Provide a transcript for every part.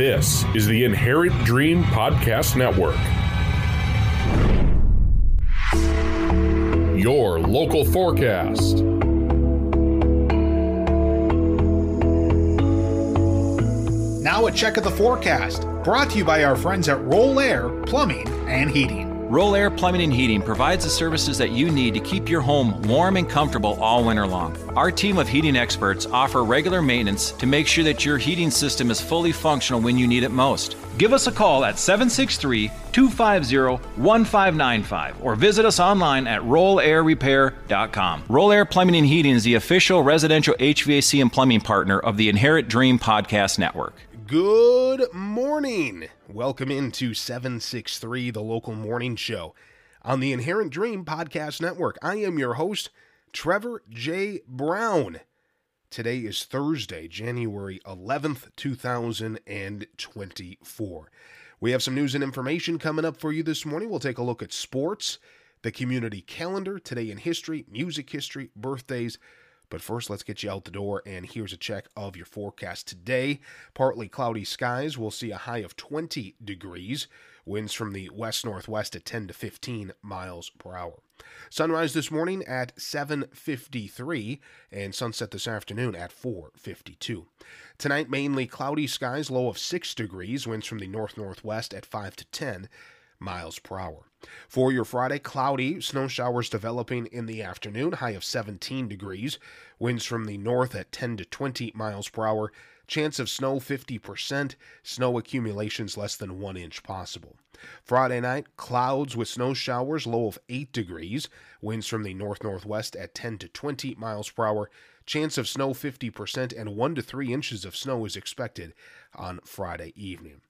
This is the Inherent Dream Podcast Network. Your local forecast. Now a check of the forecast, brought to you by our friends at Roll Air Plumbing and Heating. Roll Air Plumbing and Heating provides the services that you need to keep your home warm and comfortable all winter long. Our team of heating experts offer regular maintenance to make sure that your heating system is fully functional when you need it most. Give us a call at 763 250 1595 or visit us online at rollairrepair.com. Roll Air Plumbing and Heating is the official residential HVAC and plumbing partner of the Inherent Dream Podcast Network. Good morning. Welcome into 763, the local morning show on the Inherent Dream Podcast Network. I am your host, Trevor J. Brown. Today is Thursday, January 11th, 2024. We have some news and information coming up for you this morning. We'll take a look at sports, the community calendar, today in history, music history, birthdays, but first, let's get you out the door, and here's a check of your forecast today. Partly cloudy skies. We'll see a high of 20 degrees. Winds from the west northwest at 10 to 15 miles per hour. Sunrise this morning at 7:53 and sunset this afternoon at 4:52. Tonight mainly cloudy skies, low of 6 degrees, winds from the north northwest at 5 to 10 miles per hour. For your Friday, cloudy, snow showers developing in the afternoon, high of 17 degrees, winds from the north at 10 to 20 miles per hour, chance of snow 50%, snow accumulations less than 1 inch possible. Friday night, clouds with snow showers, low of 8 degrees, winds from the north northwest at 10 to 20 miles per hour, chance of snow 50%, and 1 to 3 inches of snow is expected on Friday evening.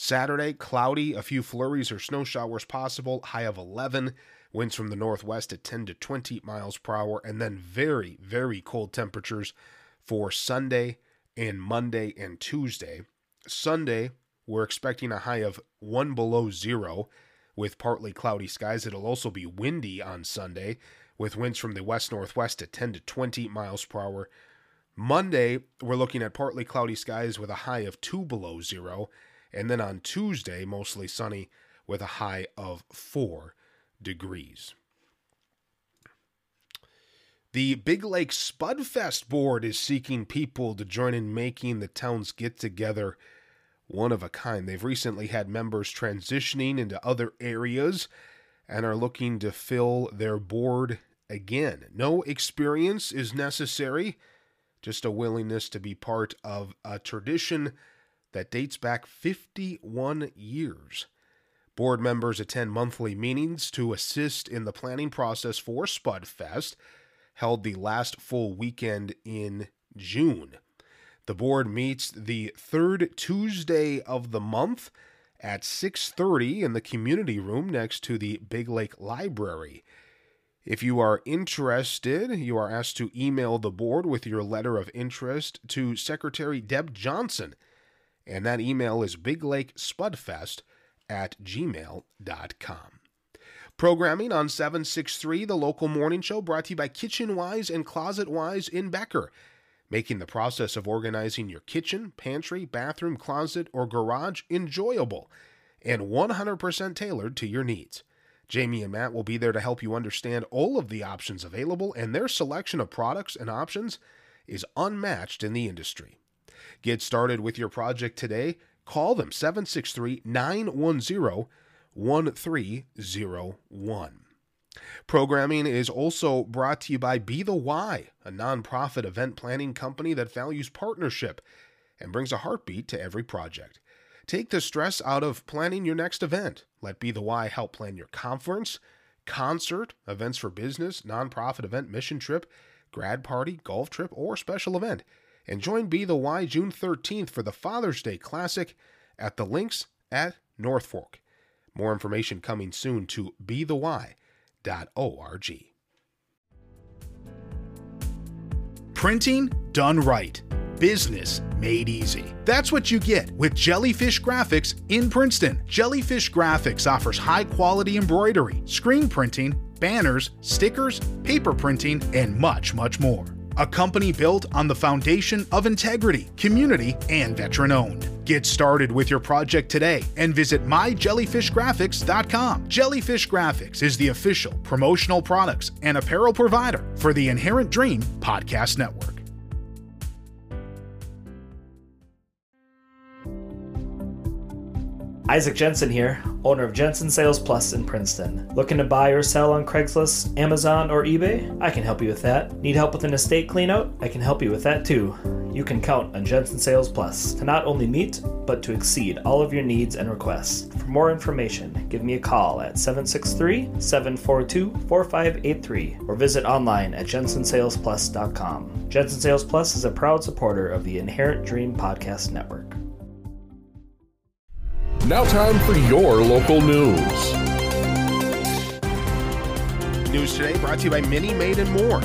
Saturday, cloudy, a few flurries or snow showers possible, high of 11. Winds from the northwest at 10 to 20 miles per hour, and then very, very cold temperatures for Sunday and Monday and Tuesday. Sunday, we're expecting a high of 1 below zero with partly cloudy skies. It'll also be windy on Sunday with winds from the west northwest at 10 to 20 miles per hour. Monday, we're looking at partly cloudy skies with a high of 2 below zero and then on Tuesday, mostly sunny with a high of 4 degrees. The Big Lake Spudfest board is seeking people to join in making the town's get together one of a kind. They've recently had members transitioning into other areas and are looking to fill their board again. No experience is necessary, just a willingness to be part of a tradition that dates back 51 years. Board members attend monthly meetings to assist in the planning process for Spudfest, held the last full weekend in June. The board meets the third Tuesday of the month at 6:30 in the community room next to the Big Lake Library. If you are interested, you are asked to email the board with your letter of interest to Secretary Deb Johnson and that email is biglakespudfest at gmail.com. Programming on 763, the local morning show, brought to you by Kitchen Wise and Closet Wise in Becker, making the process of organizing your kitchen, pantry, bathroom, closet, or garage enjoyable and 100% tailored to your needs. Jamie and Matt will be there to help you understand all of the options available, and their selection of products and options is unmatched in the industry. Get started with your project today. Call them 763 910 1301. Programming is also brought to you by Be the Why, a nonprofit event planning company that values partnership and brings a heartbeat to every project. Take the stress out of planning your next event. Let Be the Why help plan your conference, concert, events for business, nonprofit event, mission trip, grad party, golf trip, or special event and join Be the Why June 13th for the Father's Day Classic at the Links at North Fork. More information coming soon to bethewhy.org. Printing done right. Business made easy. That's what you get with Jellyfish Graphics in Princeton. Jellyfish Graphics offers high quality embroidery, screen printing, banners, stickers, paper printing, and much, much more a company built on the foundation of integrity, community, and veteran owned. Get started with your project today and visit myjellyfishgraphics.com. Jellyfish Graphics is the official promotional products and apparel provider for the Inherent Dream Podcast Network. Isaac Jensen here, owner of Jensen Sales Plus in Princeton. Looking to buy or sell on Craigslist, Amazon, or eBay? I can help you with that. Need help with an estate cleanout? I can help you with that too. You can count on Jensen Sales Plus to not only meet, but to exceed all of your needs and requests. For more information, give me a call at 763 742 4583 or visit online at jensensalesplus.com. Jensen Sales Plus is a proud supporter of the Inherent Dream Podcast Network. Now, time for your local news. News today brought to you by Mini Made and More.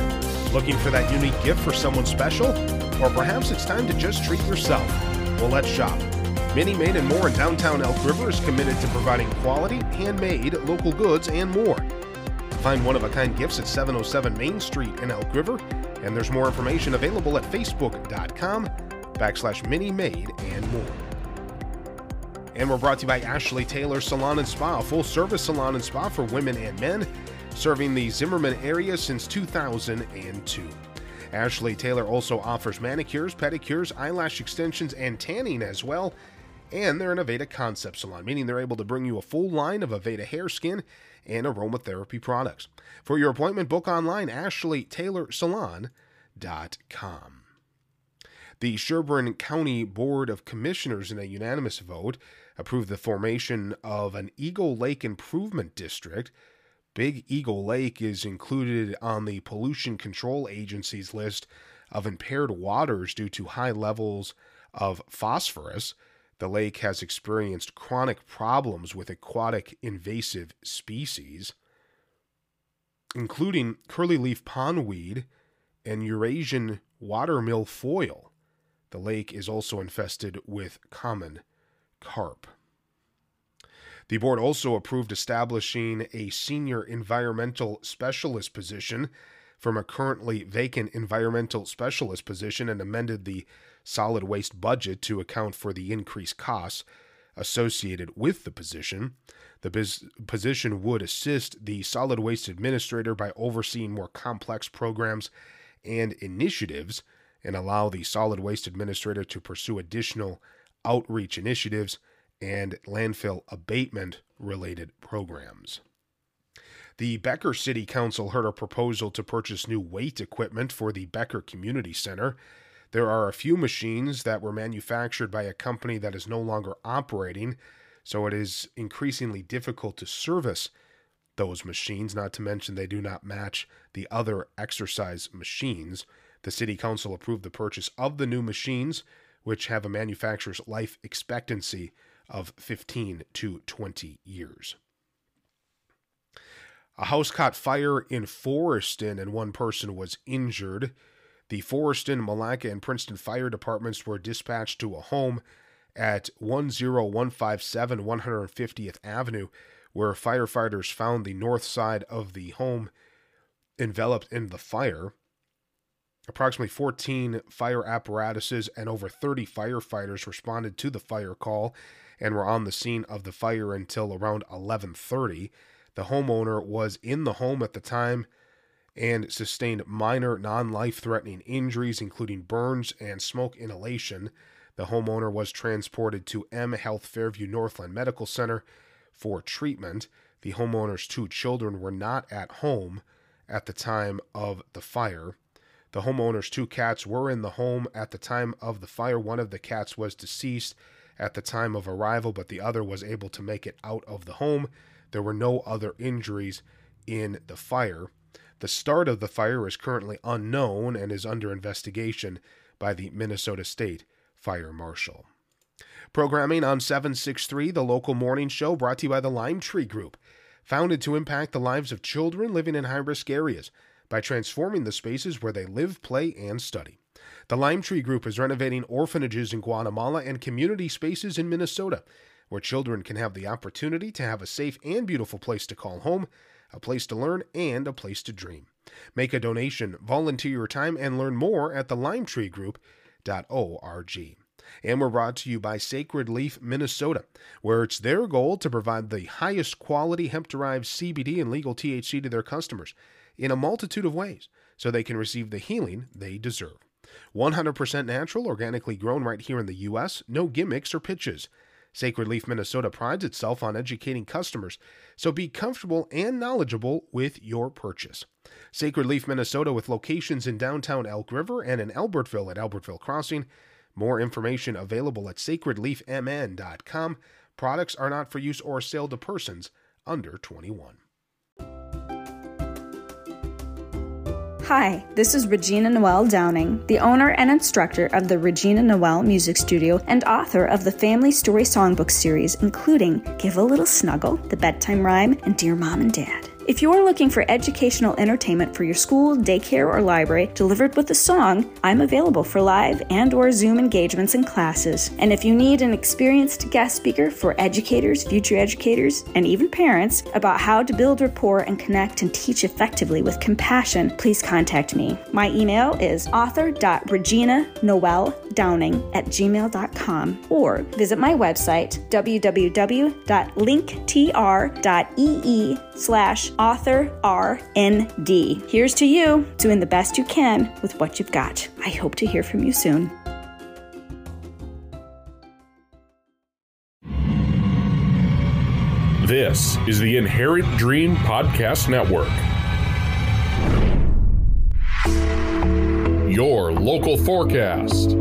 Looking for that unique gift for someone special? Or perhaps it's time to just treat yourself? Well, let's shop. Mini Made and More in downtown Elk River is committed to providing quality, handmade, local goods, and more. Find one of a kind gifts at 707 Main Street in Elk River, and there's more information available at facebook.com backslash mini made and more. And we're brought to you by Ashley Taylor Salon and Spa, a full service salon and spa for women and men, serving the Zimmerman area since 2002. Ashley Taylor also offers manicures, pedicures, eyelash extensions, and tanning as well. And they're an Aveda concept salon, meaning they're able to bring you a full line of Aveda hair, skin, and aromatherapy products. For your appointment, book online, ashleytaylorsalon.com. The Sherburne County Board of Commissioners, in a unanimous vote, approved the formation of an Eagle Lake Improvement District. Big Eagle Lake is included on the Pollution Control Agency's list of impaired waters due to high levels of phosphorus. The lake has experienced chronic problems with aquatic invasive species, including curly leaf pondweed and Eurasian water milfoil. The lake is also infested with common carp. The board also approved establishing a senior environmental specialist position from a currently vacant environmental specialist position and amended the solid waste budget to account for the increased costs associated with the position. The biz- position would assist the solid waste administrator by overseeing more complex programs and initiatives and allow the solid waste administrator to pursue additional outreach initiatives and landfill abatement related programs. The Becker City Council heard a proposal to purchase new weight equipment for the Becker Community Center. There are a few machines that were manufactured by a company that is no longer operating, so it is increasingly difficult to service those machines, not to mention they do not match the other exercise machines. The City Council approved the purchase of the new machines, which have a manufacturer's life expectancy of 15 to 20 years. A house caught fire in Foreston and one person was injured. The Foreston, Milaca, and Princeton fire departments were dispatched to a home at 10157 150th Avenue, where firefighters found the north side of the home enveloped in the fire. Approximately 14 fire apparatuses and over 30 firefighters responded to the fire call and were on the scene of the fire until around 11:30. The homeowner was in the home at the time and sustained minor non-life-threatening injuries including burns and smoke inhalation. The homeowner was transported to M Health Fairview Northland Medical Center for treatment. The homeowner's two children were not at home at the time of the fire. The homeowner's two cats were in the home at the time of the fire. One of the cats was deceased at the time of arrival, but the other was able to make it out of the home. There were no other injuries in the fire. The start of the fire is currently unknown and is under investigation by the Minnesota State Fire Marshal. Programming on 763, the local morning show brought to you by the Lime Tree Group, founded to impact the lives of children living in high risk areas by transforming the spaces where they live, play, and study. The Lime Tree Group is renovating orphanages in Guatemala and community spaces in Minnesota, where children can have the opportunity to have a safe and beautiful place to call home, a place to learn, and a place to dream. Make a donation, volunteer your time, and learn more at the limetreegroup.org. And we're brought to you by Sacred Leaf Minnesota, where it's their goal to provide the highest quality hemp derived CBD and legal THC to their customers in a multitude of ways so they can receive the healing they deserve. 100% natural, organically grown right here in the U.S., no gimmicks or pitches. Sacred Leaf Minnesota prides itself on educating customers, so be comfortable and knowledgeable with your purchase. Sacred Leaf Minnesota with locations in downtown Elk River and in Albertville at Albertville Crossing. More information available at sacredleafmn.com. Products are not for use or sale to persons under 21. Hi, this is Regina Noel Downing, the owner and instructor of the Regina Noel Music Studio and author of the Family Story Songbook series, including Give a Little Snuggle, The Bedtime Rhyme, and Dear Mom and Dad. If you're looking for educational entertainment for your school, daycare, or library delivered with a song, I'm available for live and or Zoom engagements and classes. And if you need an experienced guest speaker for educators, future educators, and even parents about how to build rapport and connect and teach effectively with compassion, please contact me. My email is author.reginanoeldowning at gmail.com or visit my website www.linktr.ee slash author RND. Here's to you, doing the best you can with what you've got. I hope to hear from you soon. This is the Inherent Dream Podcast Network. Your local forecast.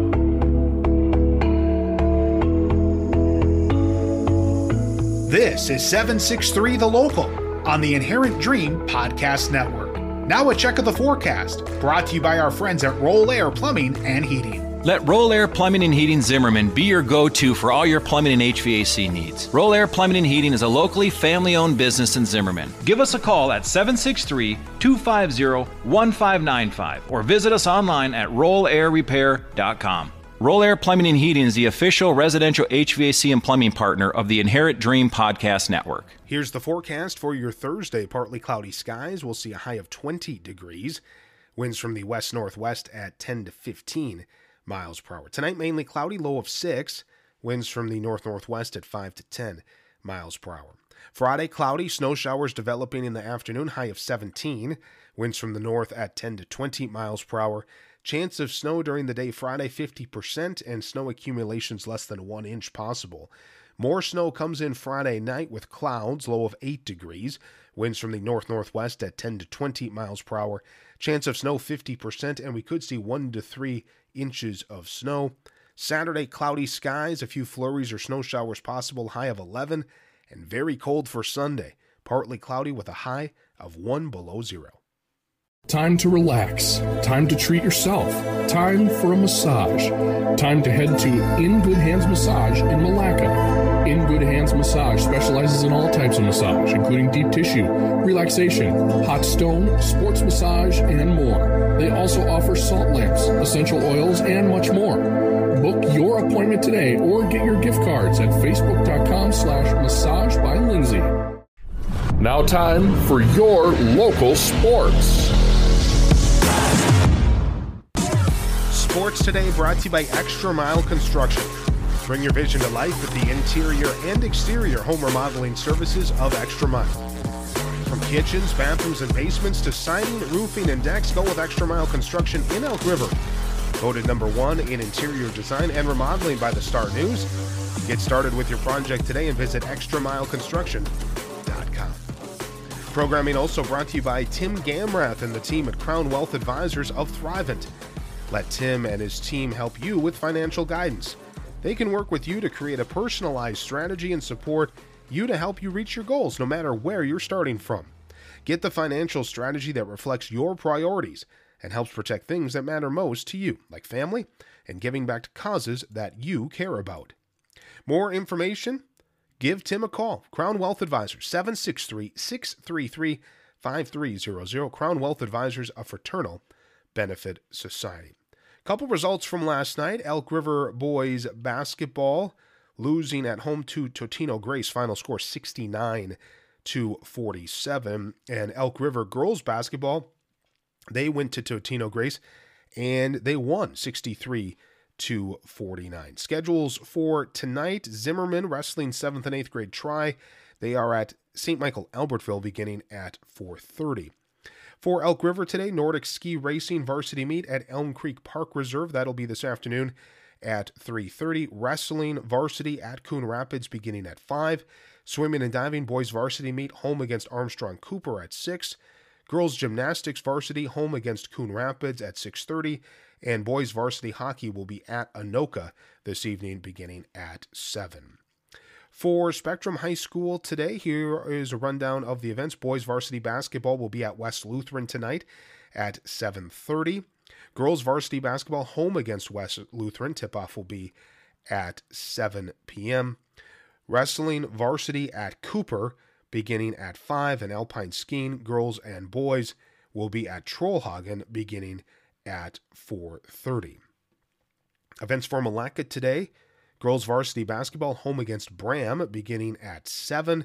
This is 763 The Local on the Inherent Dream Podcast Network. Now, a check of the forecast brought to you by our friends at Roll Air Plumbing and Heating. Let Roll Air Plumbing and Heating Zimmerman be your go to for all your plumbing and HVAC needs. Roll Air Plumbing and Heating is a locally family owned business in Zimmerman. Give us a call at 763 250 1595 or visit us online at rollairrepair.com. Roll Air Plumbing and Heating is the official residential HVAC and plumbing partner of the Inherent Dream Podcast Network. Here's the forecast for your Thursday partly cloudy skies. We'll see a high of 20 degrees. Winds from the west northwest at 10 to 15 miles per hour. Tonight, mainly cloudy, low of 6. Winds from the north northwest at 5 to 10 miles per hour. Friday, cloudy, snow showers developing in the afternoon, high of 17. Winds from the north at 10 to 20 miles per hour. Chance of snow during the day Friday 50% and snow accumulations less than 1 inch possible. More snow comes in Friday night with clouds, low of 8 degrees. Winds from the north northwest at 10 to 20 miles per hour. Chance of snow 50%, and we could see 1 to 3 inches of snow. Saturday, cloudy skies, a few flurries or snow showers possible, high of 11, and very cold for Sunday. Partly cloudy with a high of 1 below zero. Time to relax. Time to treat yourself. Time for a massage. Time to head to In Good Hands Massage in Milaca. In Good Hands Massage specializes in all types of massage, including deep tissue, relaxation, hot stone, sports massage, and more. They also offer salt lamps, essential oils, and much more. Book your appointment today or get your gift cards at facebook.com slash massage by Lindsay. Now time for your local sports. Sports Today brought to you by Extra Mile Construction. Bring your vision to life with the interior and exterior home remodeling services of Extra Mile. From kitchens, bathrooms, and basements to siding, roofing, and decks, go with Extra Mile Construction in Elk River. Voted number one in interior design and remodeling by the Star News. Get started with your project today and visit extramileconstruction.com. Programming also brought to you by Tim Gamrath and the team at Crown Wealth Advisors of Thrivent. Let Tim and his team help you with financial guidance. They can work with you to create a personalized strategy and support you to help you reach your goals no matter where you're starting from. Get the financial strategy that reflects your priorities and helps protect things that matter most to you, like family and giving back to causes that you care about. More information? Give Tim a call. Crown Wealth Advisors, 763 633 5300. Crown Wealth Advisors, a fraternal benefit society. Couple results from last night Elk River boys basketball losing at home to Totino Grace, final score 69 to 47. And Elk River girls basketball, they went to Totino Grace and they won 63 to 49. Schedules for tonight Zimmerman wrestling 7th and 8th grade try. They are at St. Michael Albertville beginning at 4:30. For Elk River today, Nordic Ski Racing varsity meet at Elm Creek Park Reserve. That'll be this afternoon at 3:30. Wrestling varsity at Coon Rapids beginning at 5. Swimming and diving boys varsity meet home against Armstrong Cooper at 6. Girls gymnastics varsity home against Coon Rapids at 6:30 and boys varsity hockey will be at Anoka this evening beginning at 7. For Spectrum High School today, here is a rundown of the events. Boys varsity basketball will be at West Lutheran tonight at 7:30. Girls varsity basketball home against West Lutheran. Tip-off will be at 7 p.m. Wrestling varsity at Cooper beginning at 5 and Alpine skiing girls and boys will be at Trollhaugen beginning at 4:30. Events for Milaca today. Girls varsity basketball home against Braham beginning at 7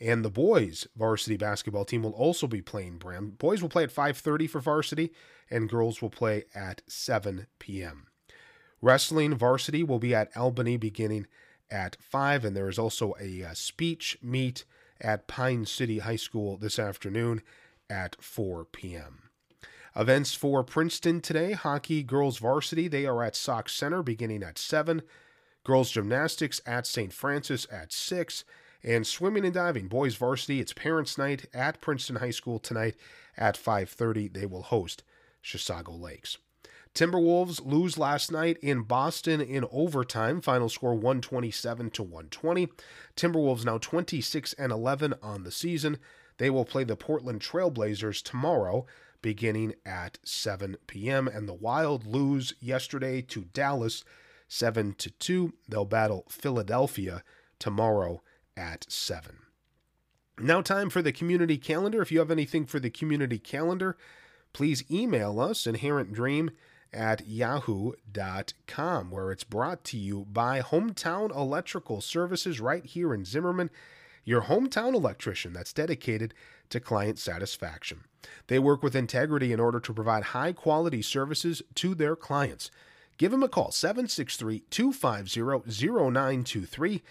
and the boys varsity basketball team will also be playing Braham. Boys will play at 5:30 for varsity and girls will play at 7 p.m. Wrestling varsity will be at Albany beginning at 5 and there is also a, a uh, speech meet at Pine City High School this afternoon at 4 p.m. Events for Princeton today hockey girls varsity, they are at Sauk Centre beginning at 7. Girls gymnastics at St. Francis at 6. And swimming and diving, boys varsity, it's parents' night at Princeton High School tonight at 5:30. They will host Chisago Lakes. Timberwolves lose last night in Boston in overtime. Final score 127 to 120. Timberwolves now 26 and 11 on the season. They will play the Portland Trailblazers tomorrow beginning at 7 p.m. And the Wild lose yesterday to Dallas 7 to 2. They'll battle Philadelphia tomorrow at 7. Now, time for the community calendar. If you have anything for the community calendar, please email us Inherent Dream at yahoo.com, where it's brought to you by Hometown Electrical Services right here in Zimmerman, your hometown electrician that's dedicated to client satisfaction. They work with integrity in order to provide high quality services to their clients. Give them a call, 763 250 0923.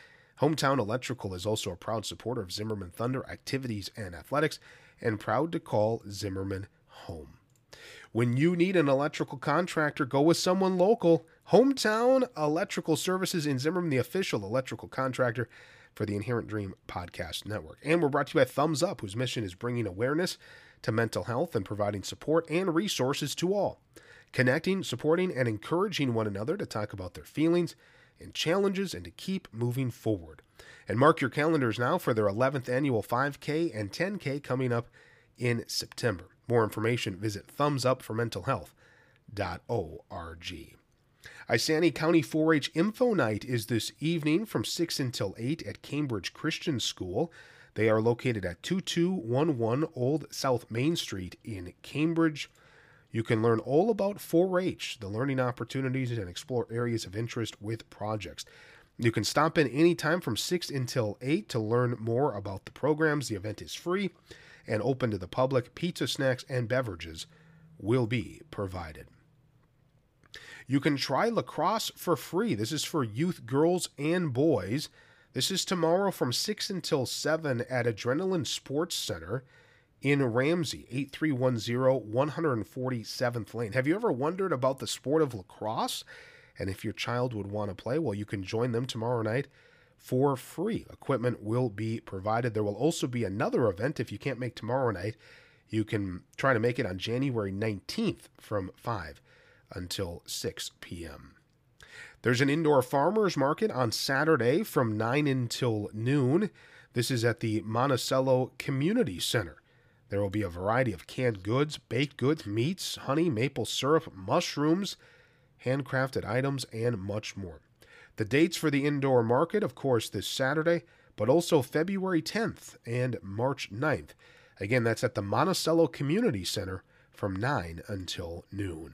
Hometown Electrical is also a proud supporter of Zimmerman Thunder activities and athletics and proud to call Zimmerman home. When you need an electrical contractor, go with someone local. Hometown Electrical Services in Zimmerman, the official electrical contractor for the Inherent Dream Podcast Network. And we're brought to you by Thumbs Up, whose mission is bringing awareness to mental health and providing support and resources to all, connecting, supporting, and encouraging one another to talk about their feelings and challenges and to keep moving forward. And mark your calendars now for their 11th annual 5K and 10K coming up in September. More information, visit thumbsupformentalhealth.org. Isanti County 4 H Info Night is this evening from 6 until 8 at Cambridge Christian School. They are located at 2211 Old South Main Street in Cambridge. You can learn all about 4 H, the learning opportunities, and explore areas of interest with projects. You can stop in anytime from 6 until 8 to learn more about the programs. The event is free and open to the public. Pizza, snacks, and beverages will be provided. You can try lacrosse for free. This is for youth, girls, and boys. This is tomorrow from 6 until 7 at Adrenaline Sports Center in Ramsey, 8310 147th Lane. Have you ever wondered about the sport of lacrosse? And if your child would want to play, well, you can join them tomorrow night for free. Equipment will be provided. There will also be another event if you can't make tomorrow night. You can try to make it on January 19th from 5 until 6 p.m. There's an indoor farmers market on Saturday from 9 until noon. This is at the Monticello Community Center. There will be a variety of canned goods, baked goods, meats, honey, maple syrup, mushrooms, handcrafted items, and much more. The dates for the indoor market, of course, this Saturday, but also February 10th and March 9th. Again, that's at the Monticello Community Center from 9 until noon.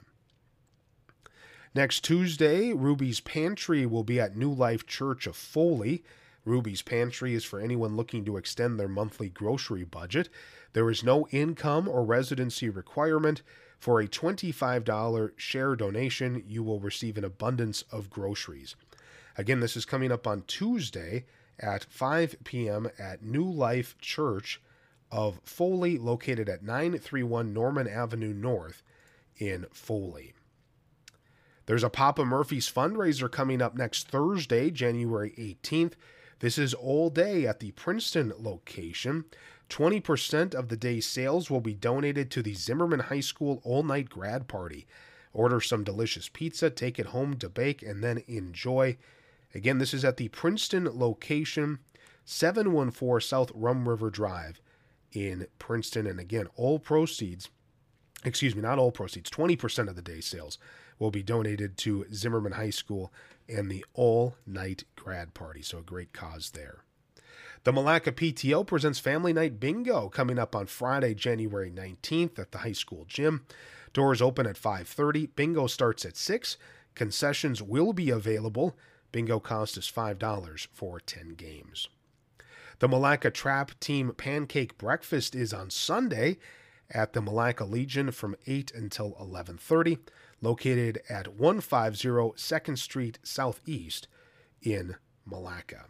Next Tuesday, Ruby's Pantry will be at New Life Church of Foley. Ruby's Pantry is for anyone looking to extend their monthly grocery budget. There is no income or residency requirement. For a $25 share donation, you will receive an abundance of groceries. Again, this is coming up on Tuesday at 5 p.m. at New Life Church of Foley, located at 931 Norman Avenue North in Foley. There's a Papa Murphy's fundraiser coming up next Thursday, January 18th. This is all day at the Princeton location. 20% of the day's sales will be donated to the Zimmerman High School all night grad party. Order some delicious pizza, take it home to bake, and then enjoy. Again, this is at the Princeton location, 714 South Rum River Drive in Princeton. And again, all proceeds, excuse me, not all proceeds, 20% of the day's sales will be donated to Zimmerman High School and the all night grad party. So a great cause there. The Milaca PTO presents Family Night Bingo coming up on Friday, January 19th at the high school gym. Doors open at 5:30. Bingo starts at 6. Concessions will be available. Bingo cost is $5 for 10 games. The Milaca Trap Team Pancake Breakfast is on Sunday at the Milaca Legion from 8 until 11:30, located at 150 2nd Street Southeast in Milaca.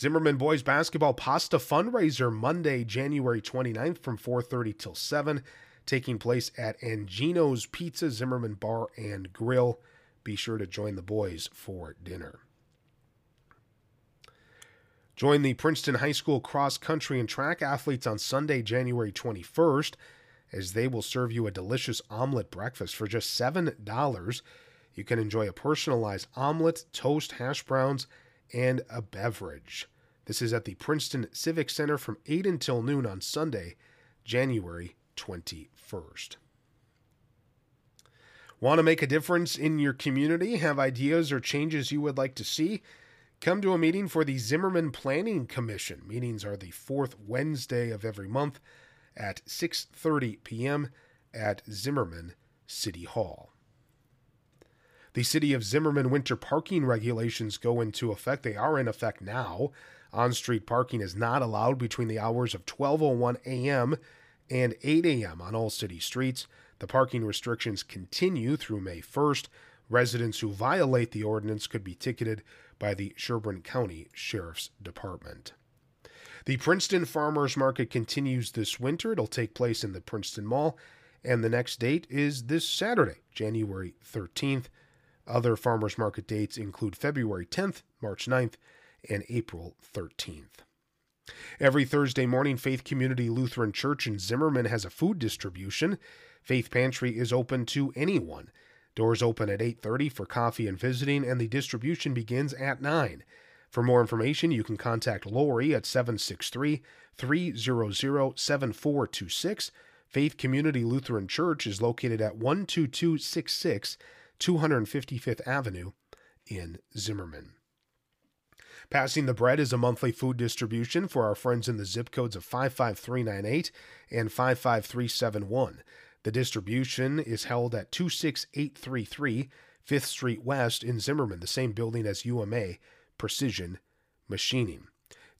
Zimmerman boys basketball pasta fundraiser Monday, January 29th from 4:30 till 7, taking place at Angino's Pizza Zimmerman Bar and Grill. Be sure to join the boys for dinner. Join the Princeton High School cross country and track athletes on Sunday, January 21st, as they will serve you a delicious omelet breakfast for just $7. You can enjoy a personalized omelet, toast, hash browns, and a beverage. This is at the Princeton Civic Center from 8 until noon on Sunday, January 21st. Want to make a difference in your community? Have ideas or changes you would like to see? Come to a meeting for the Zimmerman Planning Commission. Meetings are the fourth Wednesday of every month at 6:30 p.m. at Zimmerman City Hall. The City of Zimmerman winter parking regulations go into effect. They are in effect now. On street parking is not allowed between the hours of 12:01 a.m. and 8 a.m. on all city streets. The parking restrictions continue through May 1st. Residents who violate the ordinance could be ticketed by the Sherburne County Sheriff's Department. The Princeton Farmers Market continues this winter. It'll take place in the Princeton Mall, and the next date is this Saturday, January 13th. Other farmers market dates include February 10th, March 9th, and April 13th. Every Thursday morning, Faith Community Lutheran Church in Zimmerman has a food distribution. Faith Pantry is open to anyone. Doors open at 8:30 for coffee and visiting and the distribution begins at 9. For more information, you can contact Lori at 763-300-7426. Faith Community Lutheran Church is located at 12266 255th Avenue in Zimmerman. Passing the Bread is a monthly food distribution for our friends in the zip codes of 55398 and 55371. The distribution is held at 26833 5th Street West in Zimmerman, the same building as UMA Precision Machining.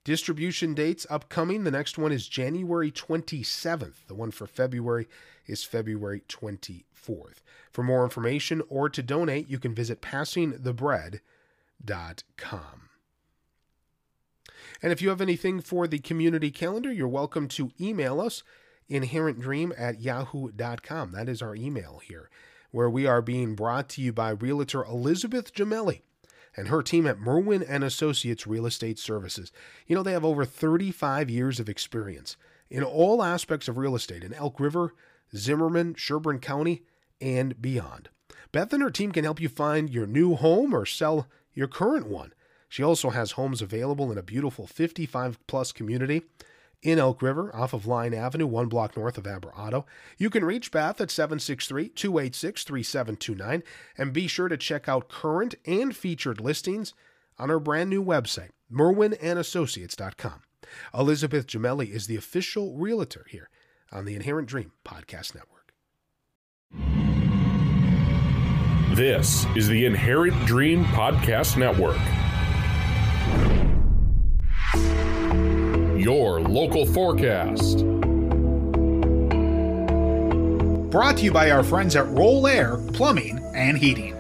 Distribution dates upcoming. The next one is January 27th. The one for February is February 24th. For more information or to donate, you can visit passingthebread.com. And if you have anything for the community calendar, you're welcome to email us inherentdream at yahoo.com. That is our email here, where we are being brought to you by Realtor Elizabeth Gemelli and her team at Merwin and Associates Real Estate Services. You know, they have over 35 years of experience in all aspects of real estate in Elk River, Zimmerman, Sherburne County, and beyond. Beth and her team can help you find your new home or sell your current one. She also has homes available in a beautiful 55 plus community in Elk River off of Line Avenue, one block north of Aber Auto. You can reach Beth at 763 286 3729 and be sure to check out current and featured listings on our brand new website, merwinassociates.com. Elizabeth Gemelli is the official realtor here on the Inherent Dream Podcast Network. This is the Inherent Dream Podcast Network. Your local forecast. Brought to you by our friends at Roll Air Plumbing and Heating.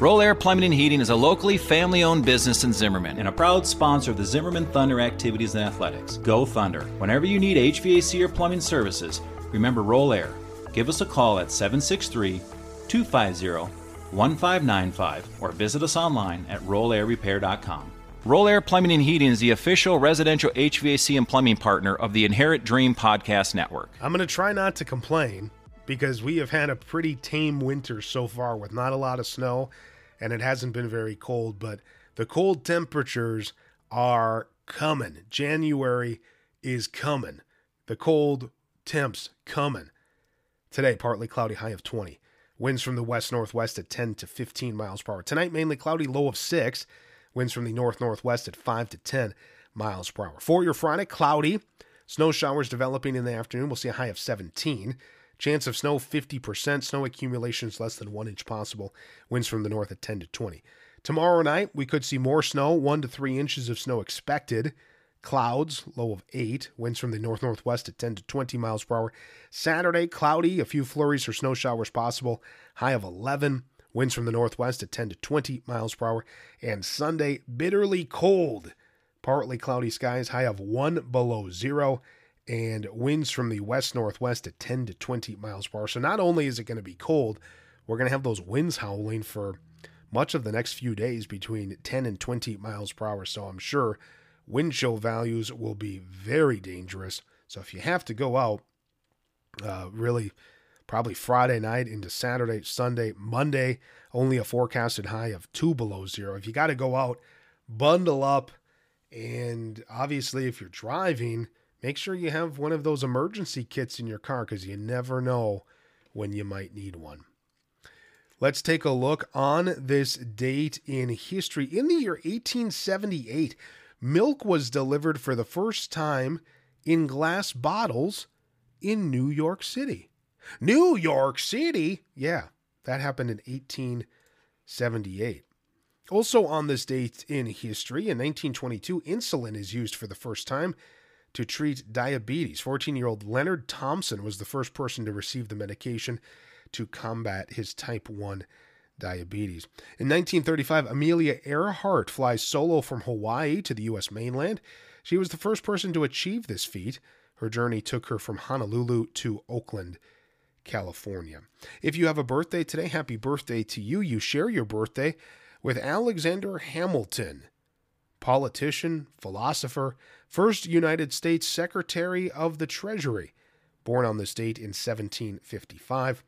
Roll Air Plumbing and Heating is a locally family owned business in Zimmerman and a proud sponsor of the Zimmerman Thunder activities and athletics. Go Thunder. Whenever you need HVAC or plumbing services, remember Roll Air. Give us a call at 763 250 1595 or visit us online at rollairrepair.com. Roll Air Plumbing and Heating is the official residential HVAC and plumbing partner of the Inherent Dream Podcast Network. I'm going to try not to complain because we have had a pretty tame winter so far with not a lot of snow and it hasn't been very cold, but the cold temperatures are coming. January is coming. The cold temps coming. Today, partly cloudy, high of 20. Winds from the west northwest at 10 to 15 miles per hour. Tonight, mainly cloudy, low of 6. Winds from the north northwest at 5 to 10 miles per hour. For your Friday, cloudy. Snow showers developing in the afternoon. We'll see a high of 17. Chance of snow 50%. Snow accumulations less than 1 inch possible. Winds from the north at 10 to 20. Tomorrow night, we could see more snow, 1 to 3 inches of snow expected. Clouds, low of 8. Winds from the north northwest at 10 to 20 miles per hour. Saturday, cloudy, a few flurries or snow showers possible. High of 11. Winds from the northwest at 10 to 20 miles per hour. And Sunday, bitterly cold. Partly cloudy skies, high of 1 below zero. And winds from the west northwest at 10 to 20 miles per hour. So not only is it going to be cold, we're going to have those winds howling for much of the next few days between 10 and 20 miles per hour. So I'm sure wind chill values will be very dangerous. So if you have to go out, uh, really probably Friday night into Saturday, Sunday, Monday, only a forecasted high of two below zero. If you got to go out, bundle up. And obviously, if you're driving, make sure you have one of those emergency kits in your car because you never know when you might need one. Let's take a look on this date in history. In the year 1878, milk was delivered for the first time in glass bottles in New York City. New York City. Yeah, that happened in 1878. Also, on this date in history, in 1922, insulin is used for the first time to treat diabetes. 14 year old Leonard Thompson was the first person to receive the medication to combat his type 1 diabetes. In 1935, Amelia Earhart flies solo from Hawaii to the U.S. mainland. She was the first person to achieve this feat. Her journey took her from Honolulu to Oakland, California. If you have a birthday today, happy birthday to you. You share your birthday with Alexander Hamilton, politician, philosopher, first United States Secretary of the Treasury, born on this date in 1755.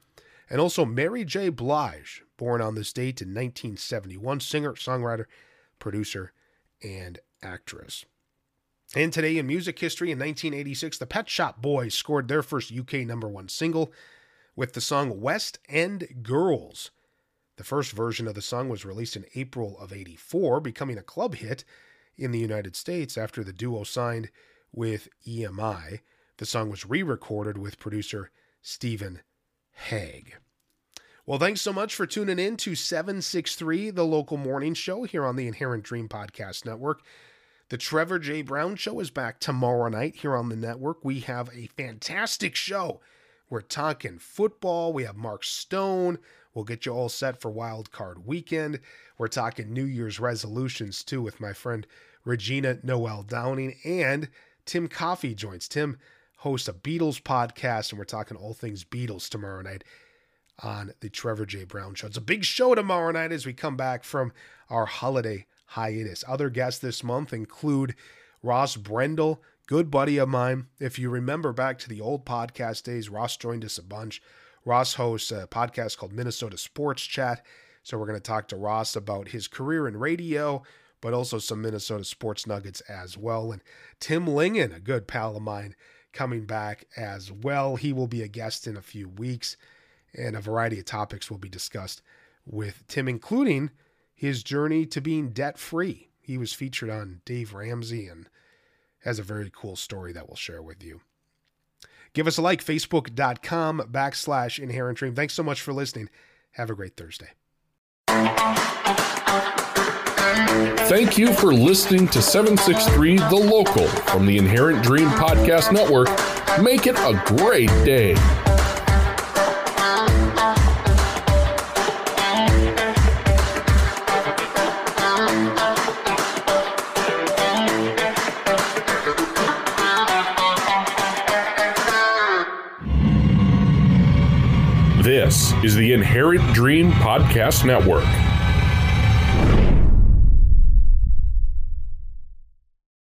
And also Mary J. Blige, born on this date in 1971, singer, songwriter, producer, and actress. And today in music history, in 1986, the Pet Shop Boys scored their first UK number one single with the song West End Girls. The first version of the song was released in April of 84, becoming a club hit in the United States after the duo signed with EMI. The song was re recorded with producer Stephen Hague. Well, thanks so much for tuning in to 763, the local morning show here on the Inherent Dream Podcast Network. The Trevor J. Brown Show is back tomorrow night here on the network. We have a fantastic show we're talking football. We have Mark Stone. We'll get you all set for Wild Card Weekend. We're talking New Year's resolutions too with my friend Regina Noel Downing and Tim Coffey joins. Tim hosts a Beatles podcast, and we're talking all things Beatles tomorrow night on the Trevor J. Brown Show. It's a big show tomorrow night as we come back from our holiday hiatus. Other guests this month include Ross Brendel, good buddy of mine. If you remember back to the old podcast days, Ross joined us a bunch. Ross hosts a podcast called Minnesota Sports Chat. So we're going to talk to Ross about his career in radio, but also some Minnesota sports nuggets as well. And Tim Lingen, a good pal of mine, coming back as well. He will be a guest in a few weeks, and a variety of topics will be discussed with Tim, including his journey to being debt free. He was featured on Dave Ramsey and has a very cool story that we'll share with you. Give us a like, facebook.com backslash inherent dream. Thanks so much for listening. Have a great Thursday. Thank you for listening to 763 The Local from the Inherent Dream Podcast Network. Make it a great day. Is the Inherent Dream Podcast Network.